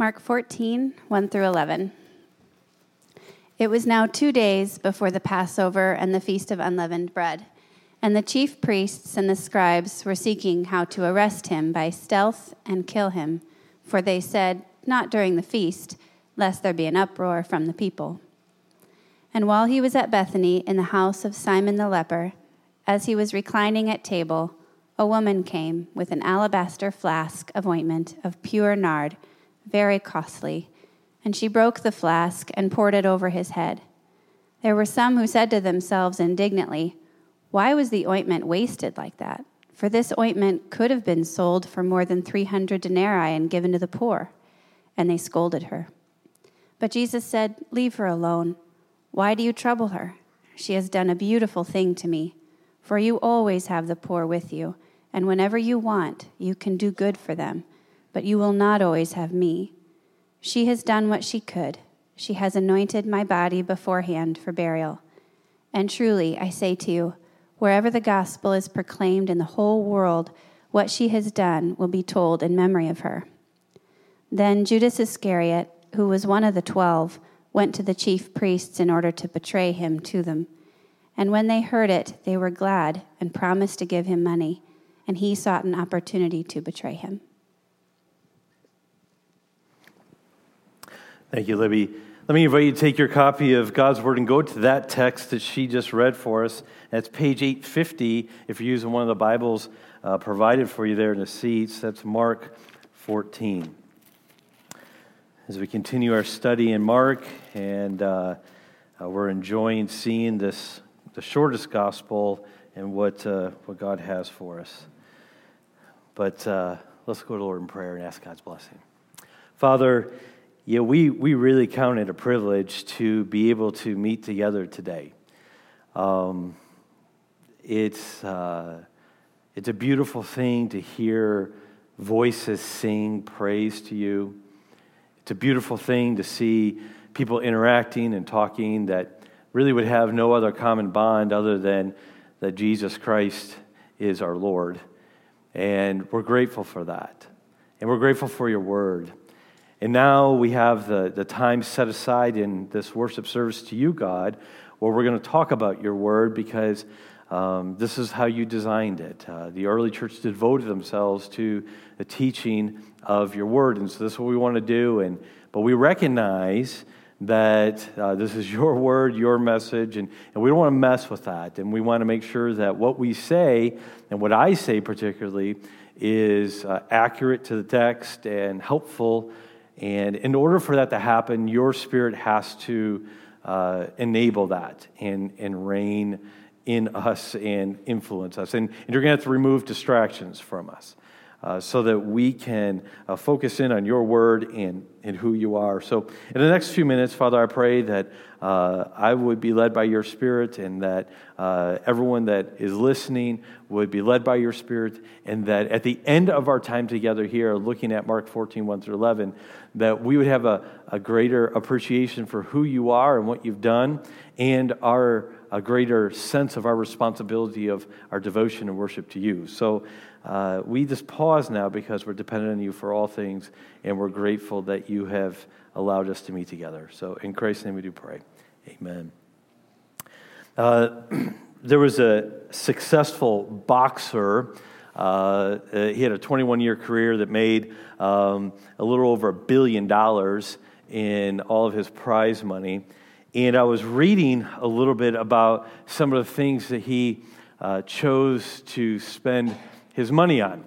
Mark 14, 1 through 11. It was now two days before the Passover and the Feast of Unleavened Bread, and the chief priests and the scribes were seeking how to arrest him by stealth and kill him, for they said, Not during the feast, lest there be an uproar from the people. And while he was at Bethany in the house of Simon the leper, as he was reclining at table, a woman came with an alabaster flask of ointment of pure nard very costly, and she broke the flask and poured it over his head. There were some who said to themselves indignantly, Why was the ointment wasted like that? For this ointment could have been sold for more than 300 denarii and given to the poor. And they scolded her. But Jesus said, Leave her alone. Why do you trouble her? She has done a beautiful thing to me. For you always have the poor with you, and whenever you want, you can do good for them but you will not always have me. She has done what she could. She has anointed my body beforehand for burial. And truly, I say to you, wherever the gospel is proclaimed in the whole world, what she has done will be told in memory of her. Then Judas Iscariot, who was one of the twelve, went to the chief priests in order to betray him to them. And when they heard it, they were glad and promised to give him money, and he sought an opportunity to betray him. Thank you, Libby. Let me invite you to take your copy of God's Word and go to that text that she just read for us. That's page 850 if you're using one of the Bibles uh, provided for you there in the seats. That's Mark 14. As we continue our study in Mark, and uh, uh, we're enjoying seeing this, the shortest gospel and what, uh, what God has for us. But uh, let's go to the Lord in prayer and ask God's blessing. Father, yeah, we, we really count it a privilege to be able to meet together today. Um, it's, uh, it's a beautiful thing to hear voices sing praise to you. It's a beautiful thing to see people interacting and talking that really would have no other common bond other than that Jesus Christ is our Lord. And we're grateful for that. And we're grateful for your word. And now we have the, the time set aside in this worship service to you, God, where we're going to talk about your word because um, this is how you designed it. Uh, the early church devoted themselves to the teaching of your word. And so this is what we want to do. And, but we recognize that uh, this is your word, your message, and, and we don't want to mess with that. And we want to make sure that what we say, and what I say particularly, is uh, accurate to the text and helpful and in order for that to happen, your spirit has to uh, enable that and, and reign in us and influence us. And, and you're going to have to remove distractions from us uh, so that we can uh, focus in on your word and, and who you are. So, in the next few minutes, Father, I pray that uh, I would be led by your Spirit and that uh, everyone that is listening would be led by your Spirit, and that at the end of our time together here, looking at Mark 14, 1 through 11, that we would have a, a greater appreciation for who you are and what you've done, and our a greater sense of our responsibility of our devotion and worship to you. So, uh, we just pause now because we're dependent on you for all things, and we're grateful that you have allowed us to meet together. So, in Christ's name, we do pray. Amen. Uh, there was a successful boxer. Uh, he had a 21 year career that made um, a little over a billion dollars in all of his prize money. And I was reading a little bit about some of the things that he uh, chose to spend his money on.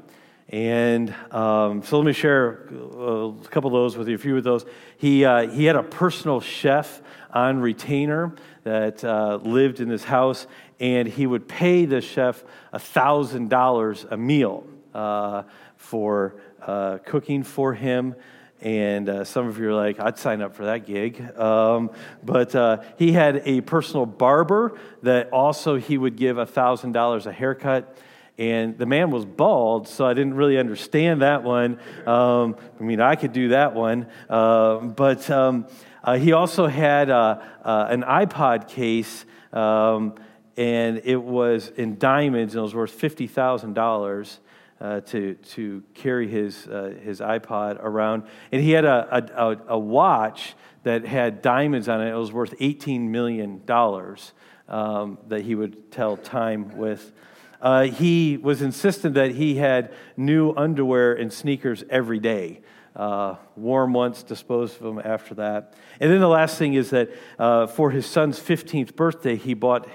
And um, so let me share a couple of those with you, a few of those. He, uh, he had a personal chef on retainer that uh, lived in his house, and he would pay the chef $1,000 a meal uh, for uh, cooking for him. And uh, some of you are like, I'd sign up for that gig. Um, but uh, he had a personal barber that also he would give $1,000 a haircut and the man was bald, so I didn't really understand that one. Um, I mean, I could do that one, uh, but um, uh, he also had uh, uh an iPod case, um, and it was in diamonds, and it was worth fifty thousand dollars. uh, to, to carry his, uh, his iPod around. And he had a, a, a, watch that had diamonds on it. It was worth $18 million um, that he would tell time with. Uh, he was insistent that he had new underwear and sneakers every day. Uh, warm once, disposed of them after that. And then the last thing is that uh, for his son's 15th birthday, he bought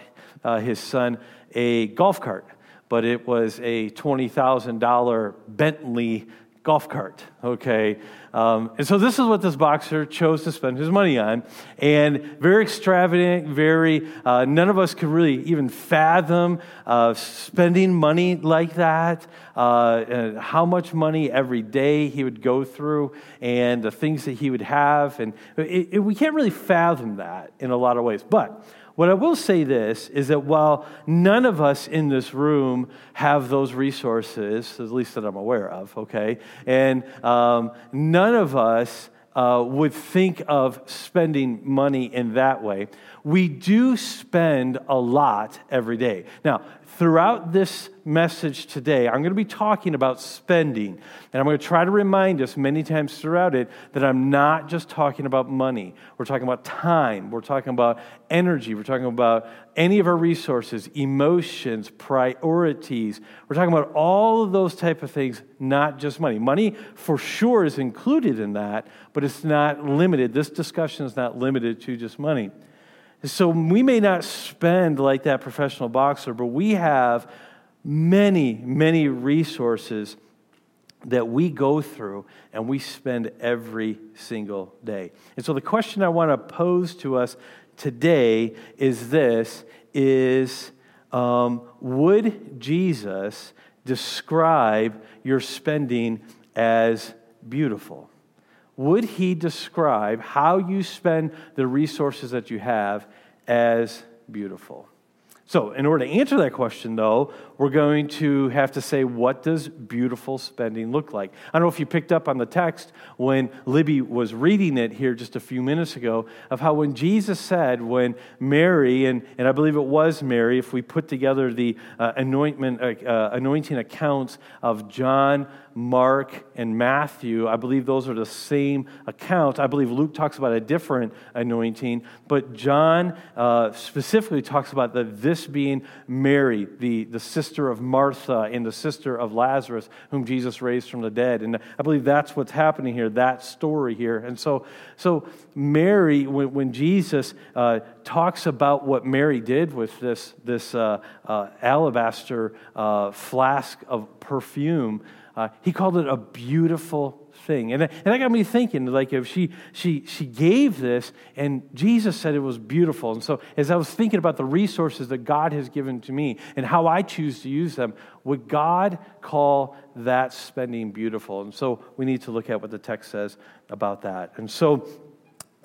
uh, his son a golf cart, but it was a $20,000 Bentley golf cart, okay? Um, and so this is what this boxer chose to spend his money on. And very extravagant, very, uh, none of us could really even fathom uh, spending money like that, uh, how much money every day he would go through, and the things that he would have. And it, it, we can't really fathom that in a lot of ways. But what I will say this is that while none of us in this room have those resources, at least that I'm aware of, okay, and um, none of us uh, would think of spending money in that way, we do spend a lot every day. Now, throughout this message today, I'm going to be talking about spending. And I'm going to try to remind us many times throughout it that I'm not just talking about money. We're talking about time. We're talking about energy. We're talking about any of our resources, emotions, priorities. We're talking about all of those type of things, not just money. Money for sure is included in that, but it's not limited. This discussion is not limited to just money. So we may not spend like that professional boxer, but we have many, many resources that we go through and we spend every single day. And so the question I want to pose to us today is this is um, would Jesus describe your spending as beautiful? Would he describe how you spend the resources that you have as beautiful? So, in order to answer that question, though, we're going to have to say, what does beautiful spending look like? I don't know if you picked up on the text when Libby was reading it here just a few minutes ago of how when Jesus said, when Mary, and, and I believe it was Mary, if we put together the uh, anointment, uh, uh anointing accounts of John, Mark, and Matthew. I believe those are the same accounts. I believe Luke talks about a different anointing, but John uh, specifically talks about the, this being Mary, the, the sister of Martha and the sister of Lazarus, whom Jesus raised from the dead. And I believe that's what's happening here, that story here. And so, so Mary, when, when Jesus uh, talks about what Mary did with this, this uh, uh alabaster uh, flask of perfume, uh, he called it a beautiful thing. And, and that got me thinking, like, if she, she, she gave this, and Jesus said it was beautiful. And so, as I was thinking about the resources that God has given to me and how I choose to use them, would God call that spending beautiful? And so, we need to look at what the text says about that. And so,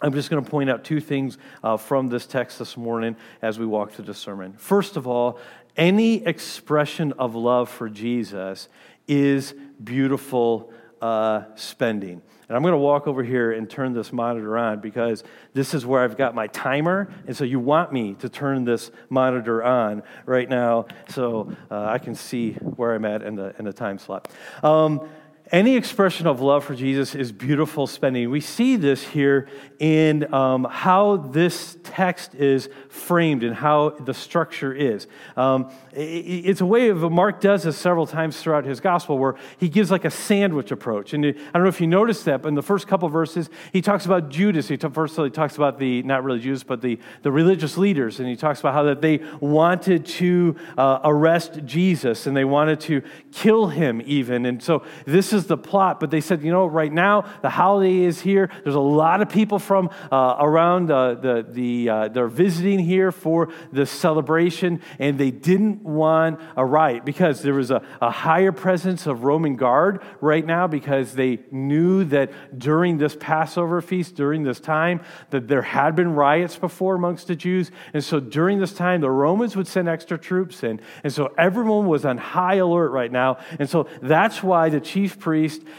I'm just going to point out two things uh, from this text this morning as we walk through the sermon. First of all, any expression of love for Jesus is beautiful uh, spending. And I'm going to walk over here and turn this monitor on because this is where I've got my timer. And so you want me to turn this monitor on right now so uh, I can see where I'm at in the, in the time slot. Um, any expression of love for Jesus is beautiful spending. We see this here in um, how this text is framed and how the structure is. Um, it's a way of, Mark does this several times throughout his gospel where he gives like a sandwich approach. And I don't know if you noticed that, but in the first couple verses, he talks about Judas. He first he talks about the, not really Judas, but the, the religious leaders. And he talks about how that they wanted to uh, arrest Jesus and they wanted to kill him even. And so this is the plot, but they said, you know, right now the holiday is here. There's a lot of people from uh, around uh, the, the uh, they're visiting here for the celebration, and they didn't want a riot because there was a, a higher presence of Roman guard right now because they knew that during this Passover feast, during this time, that there had been riots before amongst the Jews. And so during this time, the Romans would send extra troops in. And so everyone was on high alert right now. And so that's why the chief priest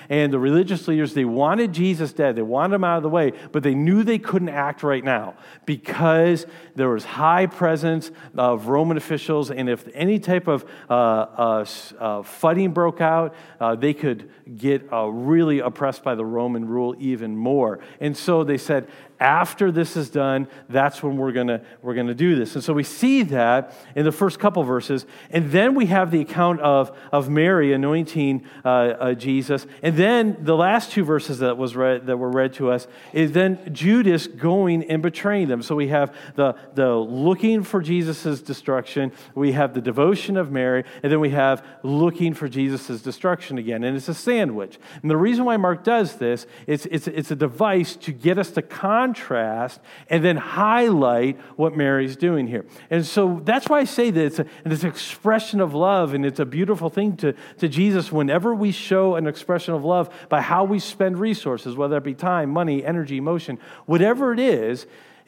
and the religious leaders, they wanted Jesus dead. They wanted him out of the way, but they knew they couldn't act right now because there was high presence of Roman officials. And if any type of uh, uh, uh, fighting broke out, uh, they could get uh, really oppressed by the Roman rule even more. And so they said, after this is done, that's when we're going we're gonna do this. And so we see that in the first couple verses. And then we have the account of, of Mary anointing uh, uh, Jesus. And then the last two verses that, was read, that were read to us is then Judas going and betraying them. So we have the, the looking for Jesus' destruction, we have the devotion of Mary, and then we have looking for Jesus' destruction again. And it's a sandwich. And the reason why Mark does this is it's, it's a device to get us to con contrast and then highlight what Mary's doing here. And so that's why I say that it's, a, expression of love, and it's a beautiful thing to, to Jesus whenever we show an expression of love by how we spend resources, whether it be time, money, energy, emotion, whatever it is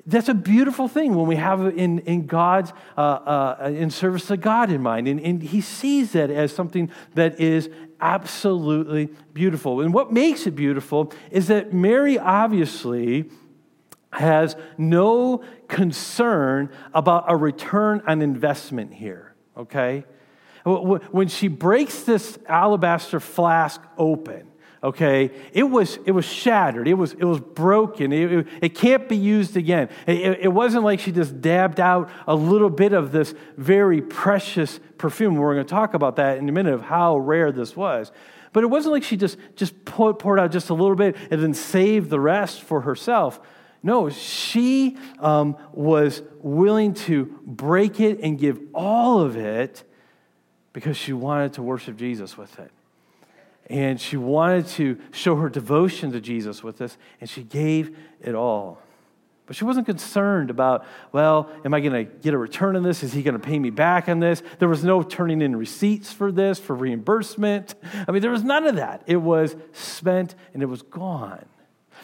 that's a beautiful thing when we have in, in God's, uh, uh, in service to God in mind. And, and he sees that as something that is absolutely beautiful. And what makes it beautiful is that Mary obviously has no concern about a return on investment here, okay? When she breaks this alabaster flask open, okay, it was, it was shattered, it was, it was broken, it, it, it can't be used again. It, it wasn't like she just dabbed out a little bit of this very precious perfume. We're going to talk about that in a minute of how rare this was. But it wasn't like she just, just poured out just a little bit and then saved the rest for herself. No, she um, was willing to break it and give all of it because she wanted to worship Jesus with it. And she wanted to show her devotion to Jesus with this, and she gave it all. But she wasn't concerned about, well, am I going to get a return on this? Is he going to pay me back on this? There was no turning in receipts for this, for reimbursement. I mean, there was none of that. It was spent and it was gone.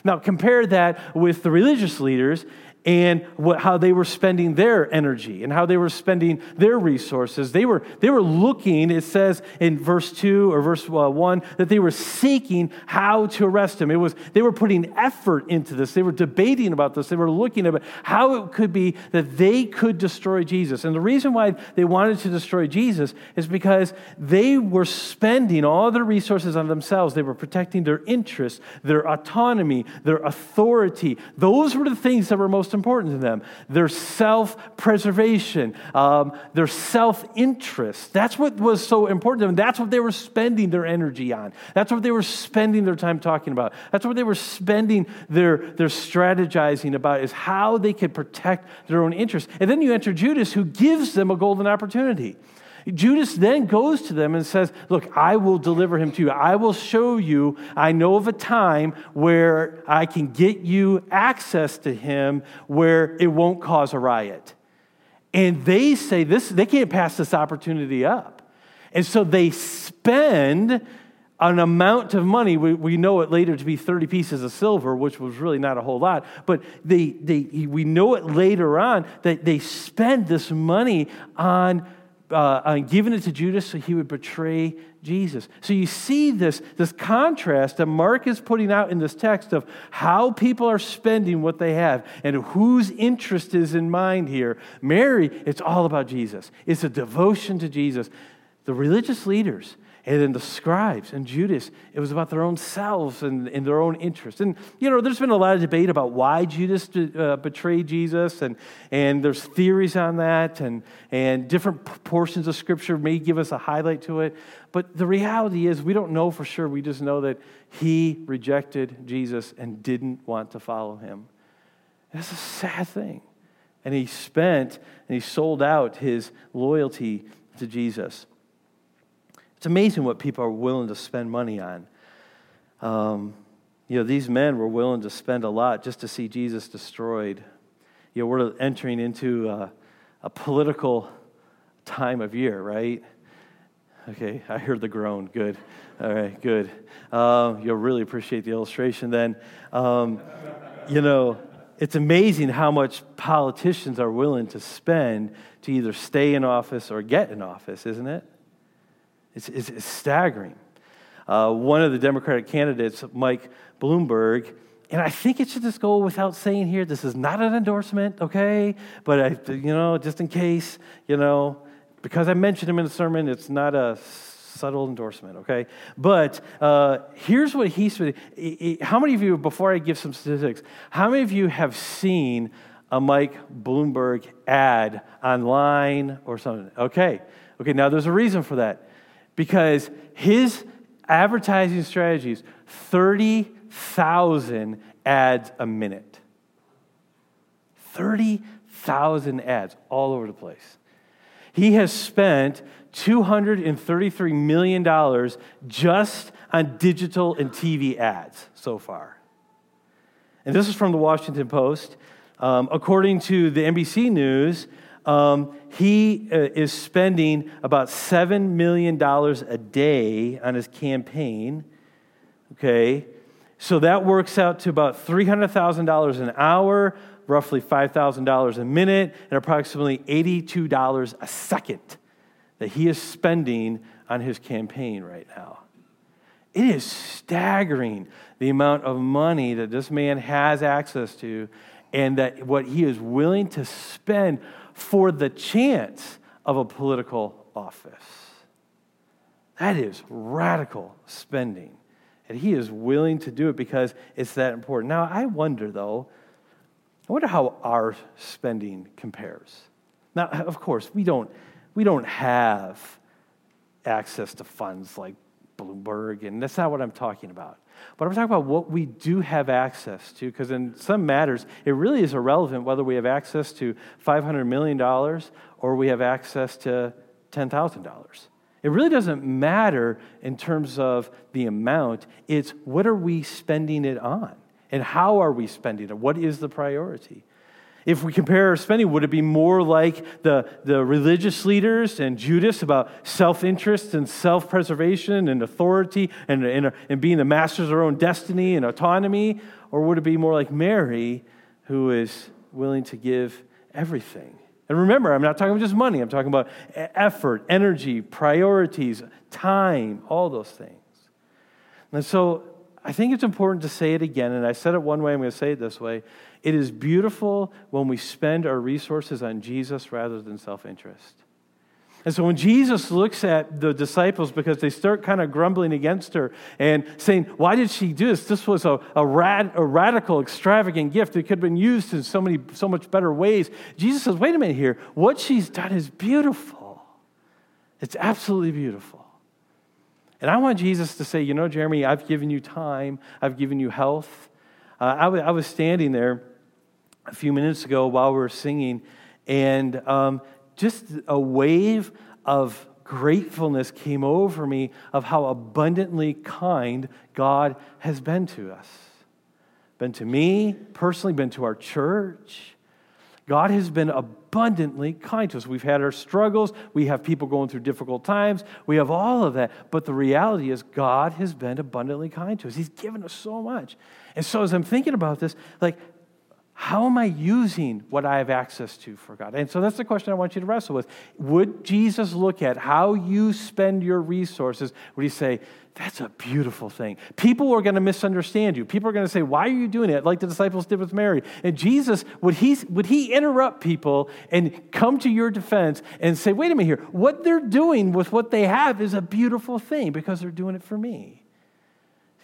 Now, compare that with the religious leaders and what, how they were spending their energy and how they were spending their resources. They were, they were looking, it says in verse 2 or verse uh, 1, that they were seeking how to arrest him. It was, they were putting effort into this. They were debating about this. They were looking at how it could be that they could destroy Jesus. And the reason why they wanted to destroy Jesus is because they were spending all their resources on themselves. They were protecting their interests, their autonomy, their authority. Those were the things that were most most important to them their self preservation, um, their self interest. That's what was so important to them. That's what they were spending their energy on. That's what they were spending their time talking about. That's what they were spending their, their strategizing about, is how they could protect their own interests. And then you enter Judas, who gives them a golden opportunity. Judas then goes to them and says, Look, I will deliver him to you. I will show you, I know of a time where I can get you access to him where it won't cause a riot. And they say this, they can't pass this opportunity up. And so they spend an amount of money, we, we know it later to be 30 pieces of silver, which was really not a whole lot, but they, they, we know it later on that they spend this money on uh, uh, given it to Judas so he would betray Jesus. So you see this, this contrast that Mark is putting out in this text of how people are spending what they have and whose interest is in mind here. Mary, it's all about Jesus, it's a devotion to Jesus. The religious leaders, and then the scribes and Judas, it was about their own selves and, and their own interests. And, you know, there's been a lot of debate about why Judas uh, betrayed Jesus, and, and there's theories on that, and, and different portions of Scripture may give us a highlight to it. But the reality is, we don't know for sure. We just know that he rejected Jesus and didn't want to follow him. That's a sad thing. And he spent and he sold out his loyalty to Jesus. It's amazing what people are willing to spend money on. Um, you know, these men were willing to spend a lot just to see Jesus destroyed. You know, we're entering into a, a political time of year, right? Okay, I heard the groan. Good. All right, good. Um, you'll really appreciate the illustration then. Um, you know, it's amazing how much politicians are willing to spend to either stay in office or get in office, isn't it? It's, it's, it's staggering. uh, one of the Democratic candidates, Mike Bloomberg, and I think it should just go without saying here this is not an endorsement, okay? But, I, you know, just in case, you know, because I mentioned him in the sermon, it's not a subtle endorsement, okay? But uh, here's what he said. How many of you, before I give some statistics, how many of you have seen a Mike Bloomberg ad online or something? Okay, okay, now there's a reason for that. Because his advertising strategies, 30,000 ads a minute. 30,000 ads all over the place. He has spent $233 million just on digital and TV ads so far. And this is from the Washington Post. Um, according to the NBC News, um, he uh, is spending about $7 million a day on his campaign. Okay, so that works out to about $300,000 an hour, roughly $5,000 a minute, and approximately $82 a second that he is spending on his campaign right now. It is staggering the amount of money that this man has access to and that what he is willing to spend for the chance of a political office. That is radical spending. And he is willing to do it because it's that important. Now, I wonder, though, I wonder how our spending compares. Now, of course, we don't we don't have access to funds like Bloomberg, and that's not what I'm talking about. But I'm talking about what we do have access to, because in some matters, it really is irrelevant whether we have access to $500 million or we have access to $10,000. It really doesn't matter in terms of the amount, it's what are we spending it on? And how are we spending it? What is the priority? If we compare our spending, would it be more like the, the religious leaders and Judas about self interest and self preservation and authority and, and, and being the masters of our own destiny and autonomy? Or would it be more like Mary, who is willing to give everything? And remember, I'm not talking about just money, I'm talking about effort, energy, priorities, time, all those things. And so I think it's important to say it again, and I said it one way, I'm going to say it this way. It is beautiful when we spend our resources on Jesus rather than self interest. And so when Jesus looks at the disciples, because they start kind of grumbling against her and saying, Why did she do this? This was a, a, rad, a radical, extravagant gift. It could have been used in so, many, so much better ways. Jesus says, Wait a minute here. What she's done is beautiful. It's absolutely beautiful. And I want Jesus to say, you know, Jeremy, I've given you time, I've given you health. Uh, I, w- I was standing there a few minutes ago while we were singing, and um, just a wave of gratefulness came over me of how abundantly kind God has been to us. Been to me personally, been to our church. God has been abundantly kind to us. We've had our struggles, we have people going through difficult times, we have all of that. But the reality is, God has been abundantly kind to us. He's given us so much. And so, as I'm thinking about this, like, how am I using what I have access to for God? And so that's the question I want you to wrestle with. Would Jesus look at how you spend your resources? Would he say, that's a beautiful thing. People are going to misunderstand you. People are going to say, Why are you doing it? Like the disciples did with Mary. And Jesus, would he, would he interrupt people and come to your defense and say, Wait a minute here, what they're doing with what they have is a beautiful thing because they're doing it for me.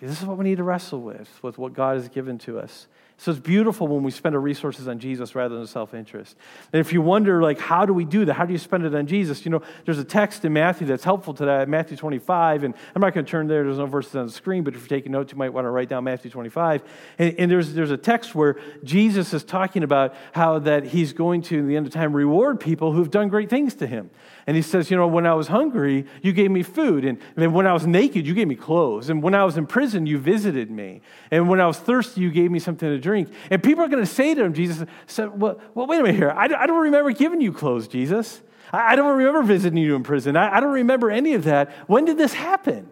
See, this is what we need to wrestle with, with what God has given to us. So it's beautiful when we spend our resources on Jesus rather than self-interest. And if you wonder, like, how do we do that? How do you spend it on Jesus? You know, there's a text in Matthew that's helpful to that, Matthew 25, and I'm not going to turn there. There's no verses on the screen, but if you're taking notes, you might want to write down Matthew 25. And, and there's, there's a text where Jesus is talking about how that he's going to, in the end of time, reward people who've done great things to him. And he says, You know, when I was hungry, you gave me food. And, and when I was naked, you gave me clothes. And when I was in prison, you visited me. And when I was thirsty, you gave me something to drink. And people are going to say to him, Jesus said, Well, well wait a minute here. I, I don't remember giving you clothes, Jesus. I, I don't remember visiting you in prison. I, I don't remember any of that. When did this happen?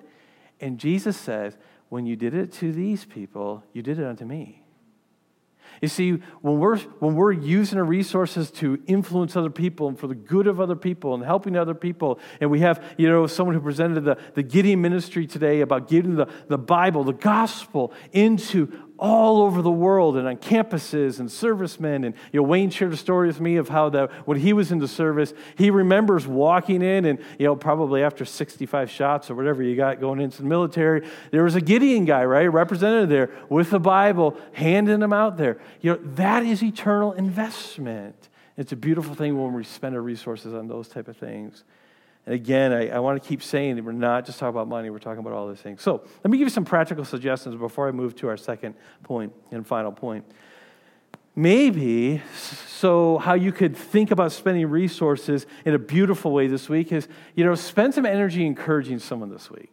And Jesus says, When you did it to these people, you did it unto me. You see, when we're, when we're using our resources to influence other people and for the good of other people and helping other people, and we have, you know, someone who presented the, the Gideon ministry today about getting the, the Bible, the gospel, into all over the world and on campuses and servicemen. And you know, Wayne shared a story with me of how that when he was in the service, he remembers walking in and you know probably after 65 shots or whatever you got going into the military, there was a Gideon guy, right, represented there with the Bible, handing them out there. You know, that is eternal investment. It's a beautiful thing when we spend our resources on those type of things. And again, I, I want to keep saying we're not just talking about money, we're talking about all these things. So let me give you some practical suggestions before I move to our second point and final point. Maybe, so how you could think about spending resources in a beautiful way this week is, you know, spend some energy encouraging someone this week.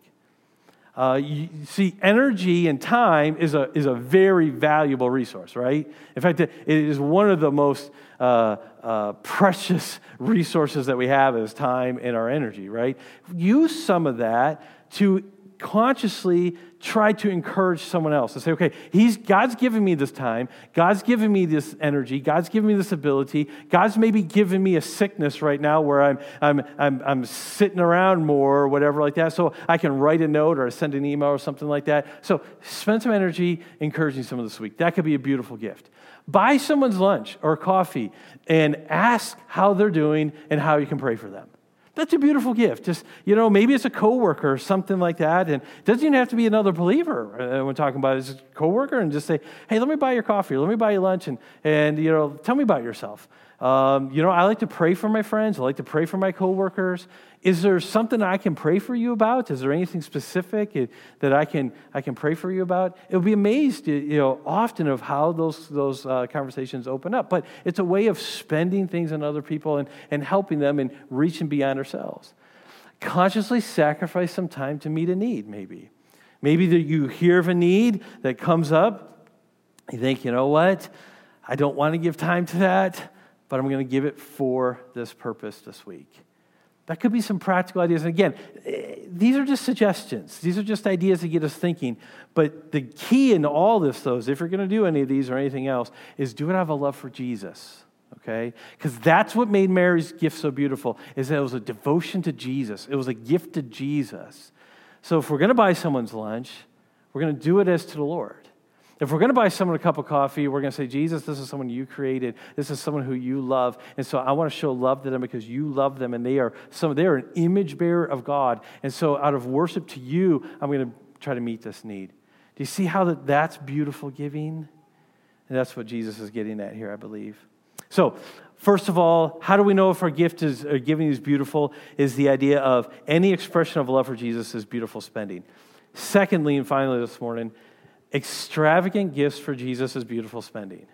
Uh, you see, energy and time is a, is a very valuable resource, right? In fact, it is one of the most uh, uh, precious resources that we have is time and our energy, right? Use some of that to consciously try to encourage someone else and say, okay, he's, God's given me this time. God's given me this energy. God's given me this ability. God's maybe given me a sickness right now where I'm, I'm, I'm, I'm sitting around more or whatever like that. So I can write a note or send an email or something like that. So spend some energy encouraging someone this week. That could be a beautiful gift. Buy someone's lunch or coffee and ask how they're doing and how you can pray for them. That's a beautiful gift. Just, you know, maybe it's a coworker or something like that. And it doesn't even have to be another believer uh, when talking about it. It's a coworker and just say, hey, let me buy your coffee, let me buy you lunch, and, and you know, tell me about yourself. Um, you know, I like to pray for my friends. I like to pray for my coworkers. Is there something I can pray for you about? Is there anything specific that I can I can pray for you about? It'll be amazed, you know, often of how those those uh, conversations open up. But it's a way of spending things on other people and, and helping them and reaching beyond ourselves. Consciously sacrifice some time to meet a need, maybe. Maybe that you hear of a need that comes up. You think, you know what? I don't want to give time to that but I'm going to give it for this purpose this week. That could be some practical ideas. And again, eh, these are just suggestions. These are just ideas to get us thinking. But the key in all this, though, is if you're going to do any of these or anything else, is do it out of a love for Jesus. Okay? Because that's what made Mary's gift so beautiful, is that it was a devotion to Jesus. It was a gift to Jesus. So if we're going to buy someone's lunch, we're going to do it as to the Lord. If we're going to buy someone a cup of coffee, we're going to say, Jesus, this is someone you created. This is someone who you love. And so I want to show love to them because you love them and they are some they are an image bearer of God. And so out of worship to you, I'm going to try to meet this need. Do you see how that, that's beautiful giving? And that's what Jesus is getting at here, I believe. So, first of all, how do we know if our gift is or giving is beautiful? Is the idea of any expression of love for Jesus is beautiful spending. Secondly, and finally this morning, extravagant gifts for Jesus is beautiful spending.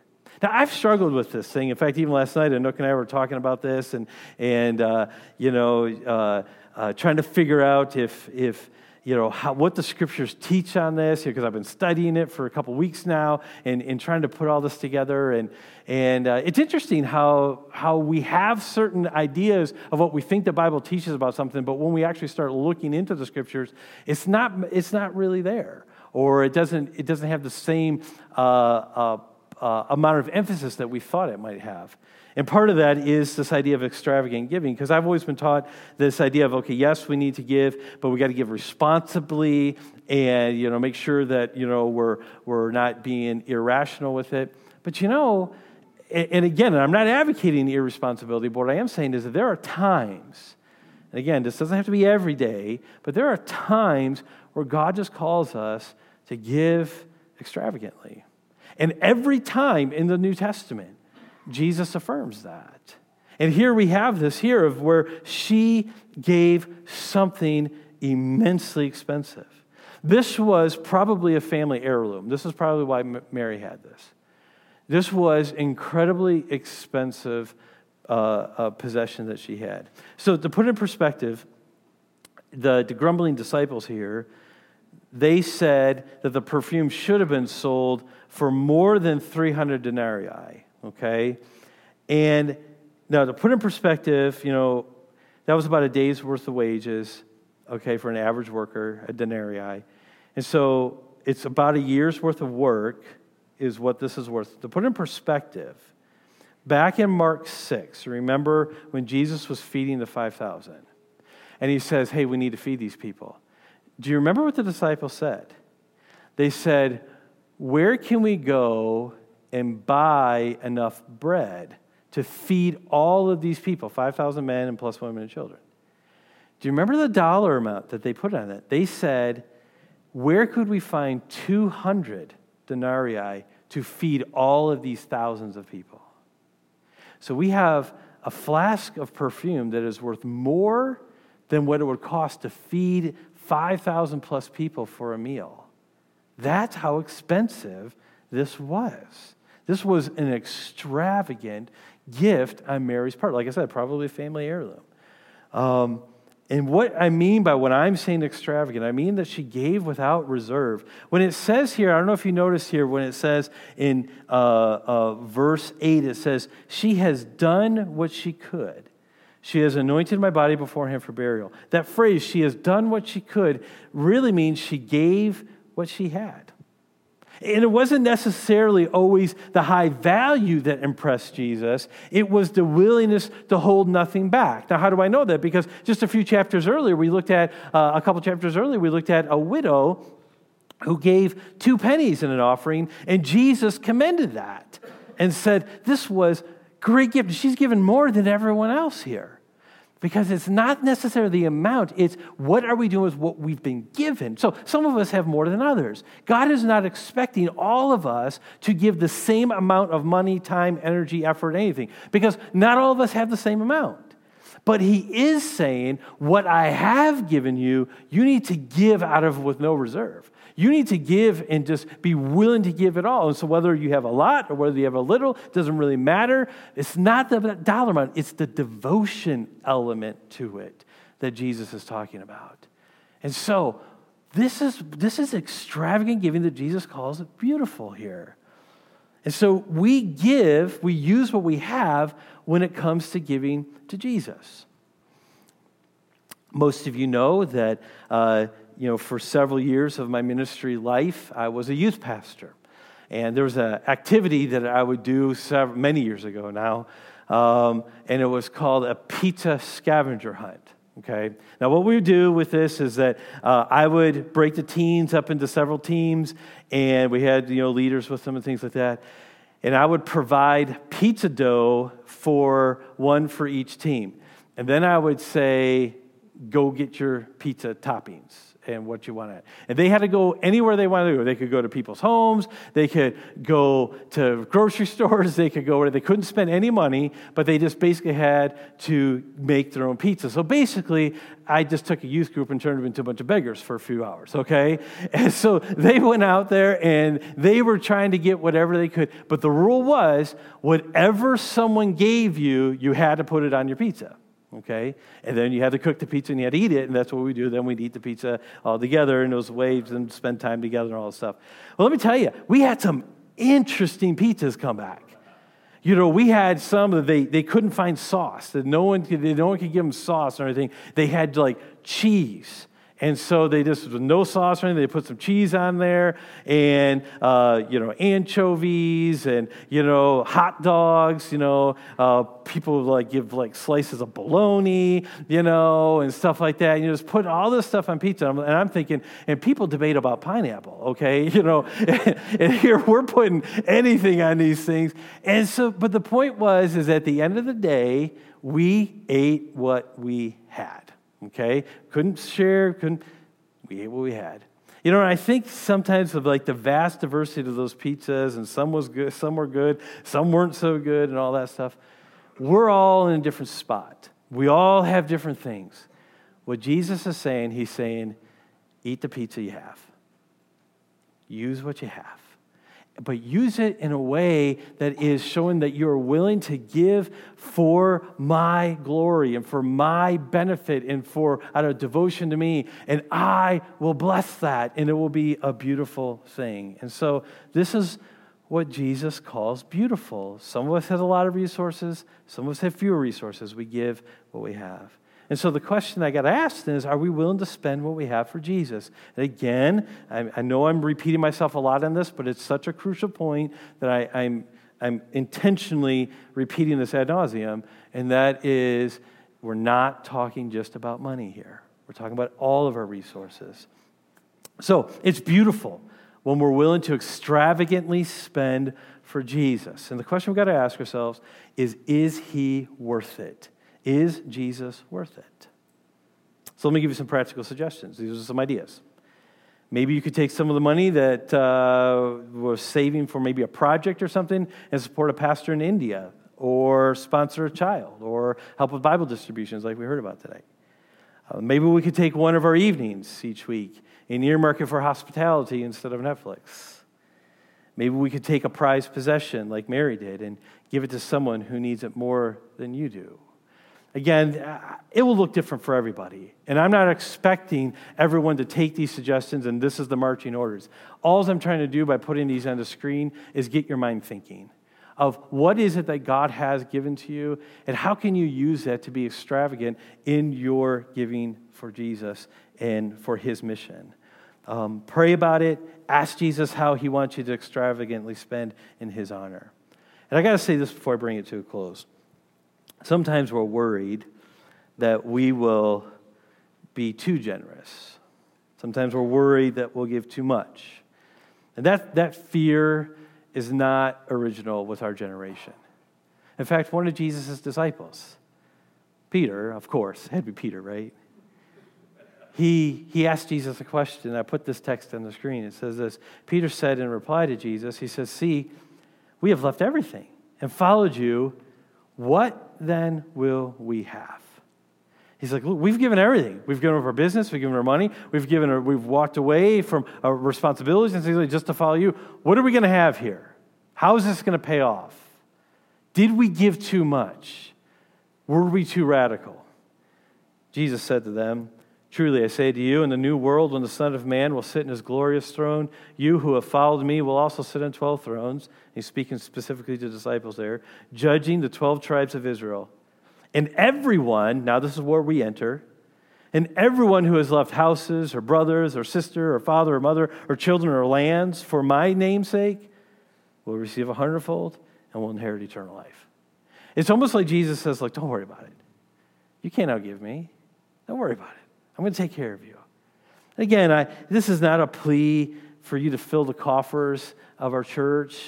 Now, I've struggled with this thing. In fact, even last night, Anook and I were talking about this and, and uh, you know, uh, uh, trying to figure out if, if you know, how, what the scriptures teach on this, because I've been studying it for a couple weeks now and, and trying to put all this together. And, and uh, it's interesting how, how we have certain ideas of what we think the Bible teaches about something, but when we actually start looking into the scriptures, it's not, it's not really there or it doesn't, it doesn't have the same uh, uh, uh, amount of emphasis that we thought it might have. And part of that is this idea of extravagant giving, because I've always been taught this idea of, okay, yes, we need to give, but we got to give responsibly and, you know, make sure that, you know, we're, we're not being irrational with it. But, you know, and again, I'm not advocating irresponsibility, but what I am saying is that there are times, and again, this doesn't have to be every day, but there are times where God just calls us to give extravagantly. And every time in the New Testament, Jesus affirms that. And here we have this here of where she gave something immensely expensive. This was probably a family heirloom. This is probably why Mary had this. This was incredibly expensive uh, possession that she had. So to put it in perspective, the, the grumbling disciples here they said that the perfume should have been sold for more than 300 denarii, okay? And now, to put in perspective, you know, that was about a day's worth of wages, okay, for an average worker, a denarii. And so it's about a year's worth of work is what this is worth. To put in perspective, back in Mark 6, remember when Jesus was feeding the 5,000? And he says, Hey, we need to feed these people. Do you remember what the disciples said? They said, Where can we go and buy enough bread to feed all of these people, 5,000 men and plus women and children? Do you remember the dollar amount that they put on it? They said, Where could we find 200 denarii to feed all of these thousands of people? So we have a flask of perfume that is worth more than what it would cost to feed 5,000 plus people for a meal. That's how expensive this was. This was an extravagant gift on Mary's part. Like I said, probably a family heirloom. Um, and what I mean by when I'm saying extravagant, I mean that she gave without reserve. When it says here, I don't know if you notice here, when it says in uh, uh, verse 8, it says, She has done what she could. She has anointed my body beforehand for burial. That phrase, she has done what she could, really means she gave what she had. And it wasn't necessarily always the high value that impressed Jesus, it was the willingness to hold nothing back. Now, how do I know that? Because just a few chapters earlier, we looked at, uh, a couple chapters earlier, we looked at a widow who gave two pennies in an offering, and Jesus commended that and said, This was great gift. She's given more than everyone else here. Because it's not necessarily the amount, it's what are we doing with what we've been given. So some of us have more than others. God is not expecting all of us to give the same amount of money, time, energy, effort, anything, because not all of us have the same amount. But He is saying, what I have given you, you need to give out of with no reserve. You need to give and just be willing to give it all. And so, whether you have a lot or whether you have a little, doesn't really matter. It's not the dollar amount, it's the devotion element to it that Jesus is talking about. And so, this is, this is extravagant giving that Jesus calls beautiful here. And so, we give, we use what we have when it comes to giving to Jesus. Most of you know that uh, you know, for several years of my ministry life, I was a youth pastor. And there was an activity that I would do several, many years ago now, um, and it was called a pizza scavenger hunt. Okay. Now, what we would do with this is that uh, I would break the teams up into several teams, and we had you know leaders with them and things like that. And I would provide pizza dough for one for each team, and then I would say, "Go get your pizza toppings." And what you want. And they had to go anywhere they wanted to go. They could go to people's homes, they could go to grocery stores, they could go where they couldn't spend any money, but they just basically had to make their own pizza. So basically, I just took a youth group and turned them into a bunch of beggars for a few hours, okay? And so they went out there and they were trying to get whatever they could. But the rule was whatever someone gave you, you had to put it on your pizza okay? And then you had to cook the pizza and you had to eat it, and that's what we do. Then we'd eat the pizza all together and those waves and spend time together and all this stuff. Well, let me tell you, we had some interesting pizzas come back. You know, we had some that they, they couldn't find sauce, that no one, could, no one could give them sauce or anything. They had like cheese and so they just, with no sauce or anything, they put some cheese on there and, uh, you know, anchovies and, you know, hot dogs, you know, uh, people like give like slices of bologna, you know, and stuff like that. And You just put all this stuff on pizza. And I'm thinking, and people debate about pineapple, okay? You know, and here we're putting anything on these things. And so, but the point was, is at the end of the day, we ate what we had. Okay? Couldn't share, couldn't, we ate what we had. You know, I think sometimes of like the vast diversity of those pizzas, and some was good, some were good, some weren't so good, and all that stuff. We're all in a different spot. We all have different things. What Jesus is saying, he's saying, eat the pizza you have. Use what you have but use it in a way that is showing that you're willing to give for my glory and for my benefit and for out of devotion to me. And I will bless that, and it will be a beautiful thing. And so, this is what Jesus calls beautiful. Some of us have a lot of resources, some of us have fewer resources. We give what we have. And so the question I got asked is are we willing to spend what we have for Jesus? And again, I, I know I'm repeating myself a lot on this, but it's such a crucial point that I, I'm, I'm intentionally repeating this ad nauseum, and that is we're not talking just about money here. We're talking about all of our resources. So it's beautiful when we're willing to extravagantly spend for Jesus. And the question we've got to ask ourselves is Is he worth it? Is Jesus worth it? So let me give you some practical suggestions. These are some ideas. Maybe you could take some of the money that uh, was saving for maybe a project or something and support a pastor in India, or sponsor a child, or help with Bible distributions like we heard about today. Uh, maybe we could take one of our evenings each week and earmark it for hospitality instead of Netflix. Maybe we could take a prized possession like Mary did and give it to someone who needs it more than you do. Again, it will look different for everybody. And I'm not expecting everyone to take these suggestions and this is the marching orders. All I'm trying to do by putting these on the screen is get your mind thinking of what is it that God has given to you and how can you use that to be extravagant in your giving for Jesus and for his mission. Um, pray about it. Ask Jesus how he wants you to extravagantly spend in his honor. And I got to say this before I bring it to a close. Sometimes we're worried that we will be too generous. Sometimes we're worried that we'll give too much. And that, that fear is not original with our generation. In fact, one of Jesus' disciples, Peter, of course, had to be Peter, right? He, he asked Jesus a question. I put this text on the screen. It says this Peter said in reply to Jesus, He says, See, we have left everything and followed you. What then will we have? He's like, look, we've given everything. We've given up our business, we've given our money, we've given our, we've walked away from our responsibilities and things like just to follow you. What are we going to have here? How is this going to pay off? Did we give too much? Were we too radical? Jesus said to them, Truly, I say to you, in the new world, when the Son of Man will sit in his glorious throne, you who have followed me will also sit on 12 thrones. He's speaking specifically to disciples there, judging the 12 tribes of Israel. And everyone, now this is where we enter, and everyone who has left houses, or brothers, or sister, or father, or mother, or children, or lands for my namesake will receive a hundredfold and will inherit eternal life. It's almost like Jesus says, Look, don't worry about it. You can't outgive me. Don't worry about it. I'm going to take care of you. Again, I, this is not a plea for you to fill the coffers of our church.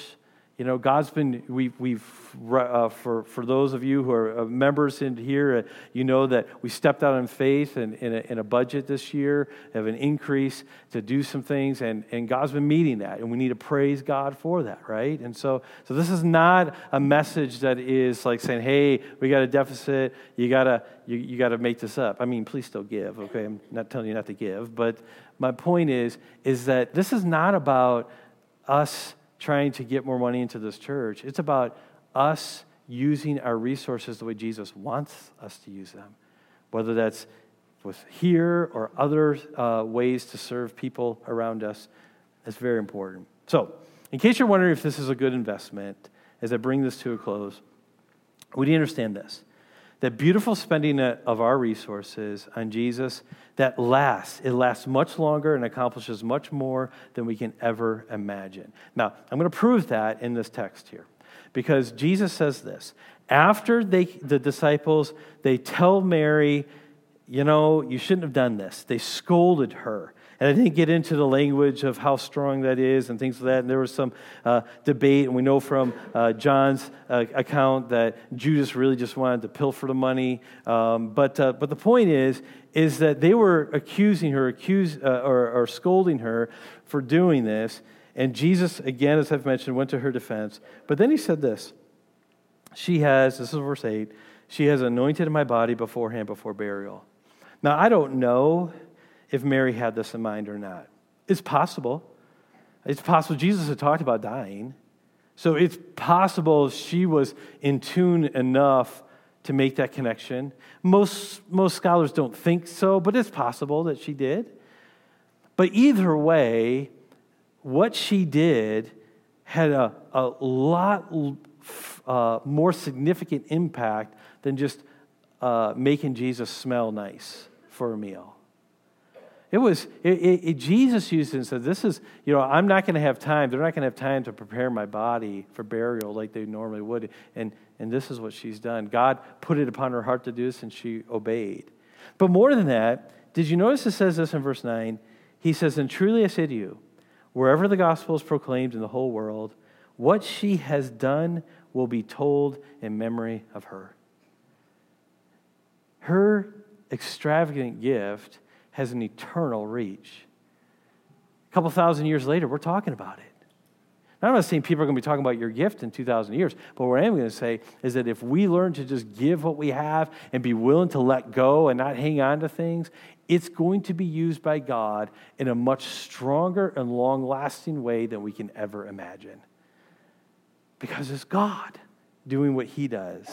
You know, God's been, we've, we've uh, for, for those of you who are uh, members in here, uh, you know that we stepped out in faith and in, a, in a budget this year, have an increase to do some things, and, and God's been meeting that, and we need to praise God for that, right? And so, so this is not a message that is like saying, hey, we got a deficit, you gotta, you, you gotta make this up. I mean, please still give, okay? I'm not telling you not to give, but my point is, is that this is not about us trying to get more money into this church. It's about us using our resources the way Jesus wants us to use them, whether that's with here or other uh, ways to serve people around us. It's very important. So, in case you're wondering if this is a good investment, as I bring this to a close, we need to understand this that beautiful spending of our resources on Jesus that lasts. It lasts much longer and accomplishes much more than we can ever imagine. Now, I'm going to prove that in this text here because Jesus says this. After they, the disciples, they tell Mary, you know, you shouldn't have done this. They scolded her. And I didn't get into the language of how strong that is and things like that. And there was some uh, debate, and we know from uh, John's uh, account that Judas really just wanted to pilfer the money. Um, but, uh, but the point is, is that they were accusing her, accuse, uh, or, or scolding her for doing this. And Jesus, again, as I've mentioned, went to her defense. But then he said this She has, this is verse 8, she has anointed my body beforehand before burial. Now, I don't know if Mary had this in mind or not. It's possible. It's possible. Jesus had talked about dying. So it's possible she was in tune enough to make that connection. Most, most scholars don't think so, but it's possible that she did. But either way, what she did had a, a lot uh, more significant impact than just uh, making Jesus smell nice for a meal. It was, it, it, Jesus used it and said, This is, you know, I'm not going to have time. They're not going to have time to prepare my body for burial like they normally would. And, and this is what she's done. God put it upon her heart to do this, and she obeyed. But more than that, did you notice it says this in verse 9? He says, And truly I say to you, wherever the gospel is proclaimed in the whole world, what she has done will be told in memory of her. Her extravagant gift has an eternal reach. A couple thousand years later, we're talking about it. Now, I'm not saying people are going to be talking about your gift in 2,000 years, but what I am going to say is that if we learn to just give what we have and be willing to let go and not hang on to things, it's going to be used by God in a much stronger and long lasting way than we can ever imagine. Because it's God doing what He does.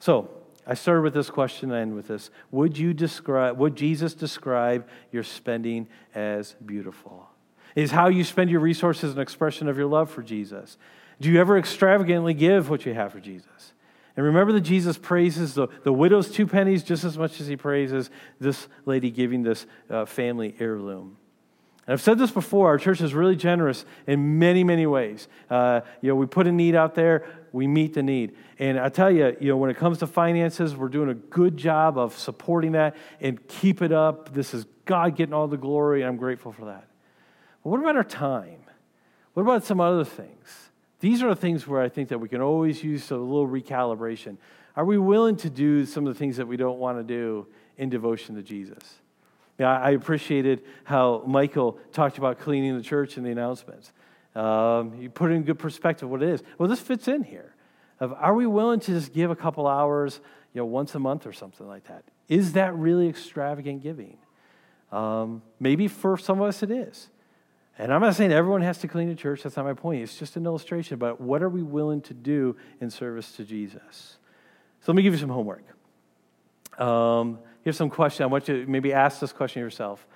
So, I started with this question and end with this. Would you describe would Jesus describe your spending as beautiful? Is how you spend your resources an expression of your love for Jesus? Do you ever extravagantly give what you have for Jesus? And remember that Jesus praises the, the widow's two pennies just as much as he praises this lady giving this uh, family heirloom. And I've said this before, our church is really generous in many, many ways. Uh, you know, we put a need out there, we meet the need. And I tell you, you know, when it comes to finances, we're doing a good job of supporting that and keep it up. This is God getting all the glory, and I'm grateful for that. But what about our time? What about some other things? These are the things where I think that we can always use a little recalibration. Are we willing to do some of the things that we don't want to do in devotion to Jesus? Yeah, I appreciated how Michael talked about cleaning the church in the announcements. Um, you put it in good perspective what it is. Well, this fits in here. Of are we willing to just give a couple hours, you know, once a month or something like that? Is that really extravagant giving? Um, maybe for some of us it is. And I'm not saying everyone has to clean the church. That's not my point. It's just an illustration about what are we willing to do in service to Jesus. So let me give you some homework. Um, here's some question. I want you to maybe ask this question yourself.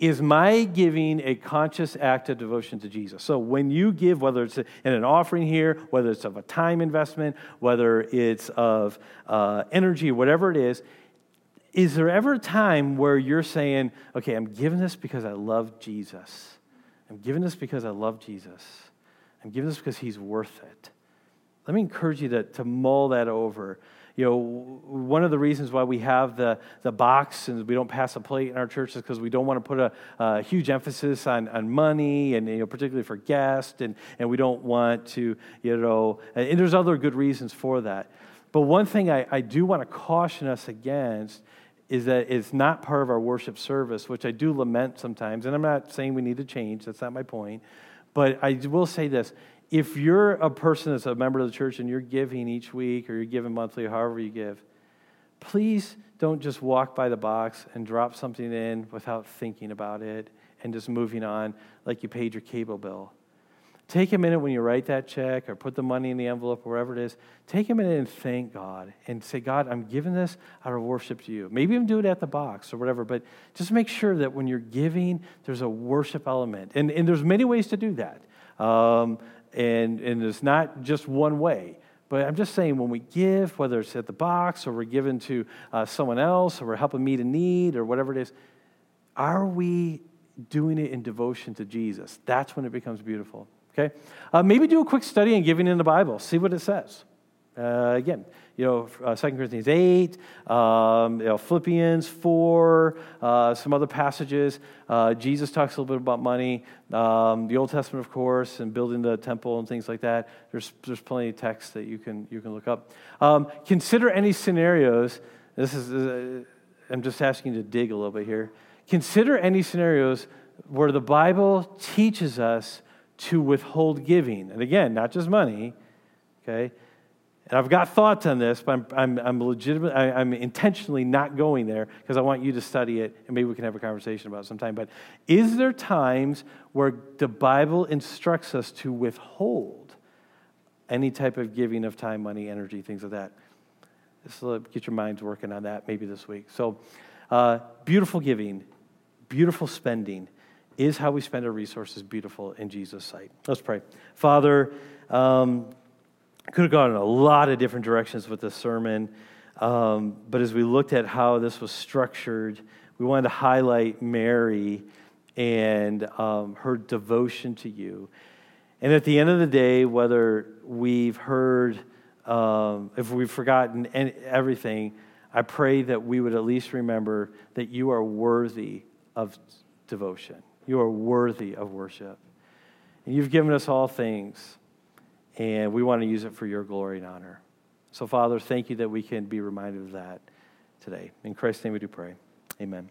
Is my giving a conscious act of devotion to Jesus? So when you give, whether it's in an offering here, whether it's of a time investment, whether it's of uh, energy, whatever it is, is there ever a time where you're saying, okay, I'm giving this because I love Jesus? I'm giving this because I love Jesus. I'm giving this because he's worth it. Let me encourage you to, to mull that over you know, one of the reasons why we have the, the box and we don't pass a plate in our church is because we don't want to put a, a, huge emphasis on, on money and, you know, particularly for guests, and, and we don't want to, you know, and there's other good reasons for that. But one thing I, I do want to caution us against is that it's not part of our worship service, which I do lament sometimes. And I'm not saying we need to change, that's not my point. But I will say this if you're a person that's a member of the church and you're giving each week or you're giving monthly, however you give, please don't just walk by the box and drop something in without thinking about it and just moving on like you paid your cable bill. Take a minute when you write that check or put the money in the envelope, or wherever it is. Take a minute and thank God and say, God, I'm giving this out of worship to you. Maybe even do it at the box or whatever, but just make sure that when you're giving, there's a worship element. And, and there's many ways to do that. Um, and, and it's not just one way. But I'm just saying, when we give, whether it's at the box or we're giving to uh, someone else or we're helping meet a need or whatever it is, are we doing it in devotion to Jesus? That's when it becomes beautiful. Okay? Uh, maybe do a quick study and giving in the Bible, see what it says. Uh, again, you know, uh, 2 Corinthians 8, um, you know, Philippians 4, uh, some other passages. Uh, Jesus talks a little bit about money. Um, the Old Testament, of course, and building the temple and things like that. There's, there's plenty of texts that you can, you can look up. Um, consider any scenarios. This is, uh, I'm just asking you to dig a little bit here. Consider any scenarios where the Bible teaches us to withhold giving. And again, not just money, okay? And I've got thoughts on this, but I'm, I'm, I'm legitimate, I, am intentionally not going there because I want you to study it and maybe we can have a conversation about it sometime. But is there times where the Bible instructs us to withhold any type of giving of time, money, energy, things like that? So get your minds working on that maybe this week. So, uh, beautiful giving, beautiful spending is how we spend our resources beautiful in Jesus' sight. Let's pray. Father, um, could have gone in a lot of different directions with this sermon. Um, but as we looked at how this was structured, we wanted to highlight Mary and um, her devotion to you. And at the end of the day, whether we've heard, um, if we've forgotten everything, I pray that we would at least remember that you are worthy of devotion. You are worthy of worship. And you've given us all things, and we want to use it for your glory and honor. So, Father, thank you that we can be reminded of that today. In Christ's name we do pray. Amen.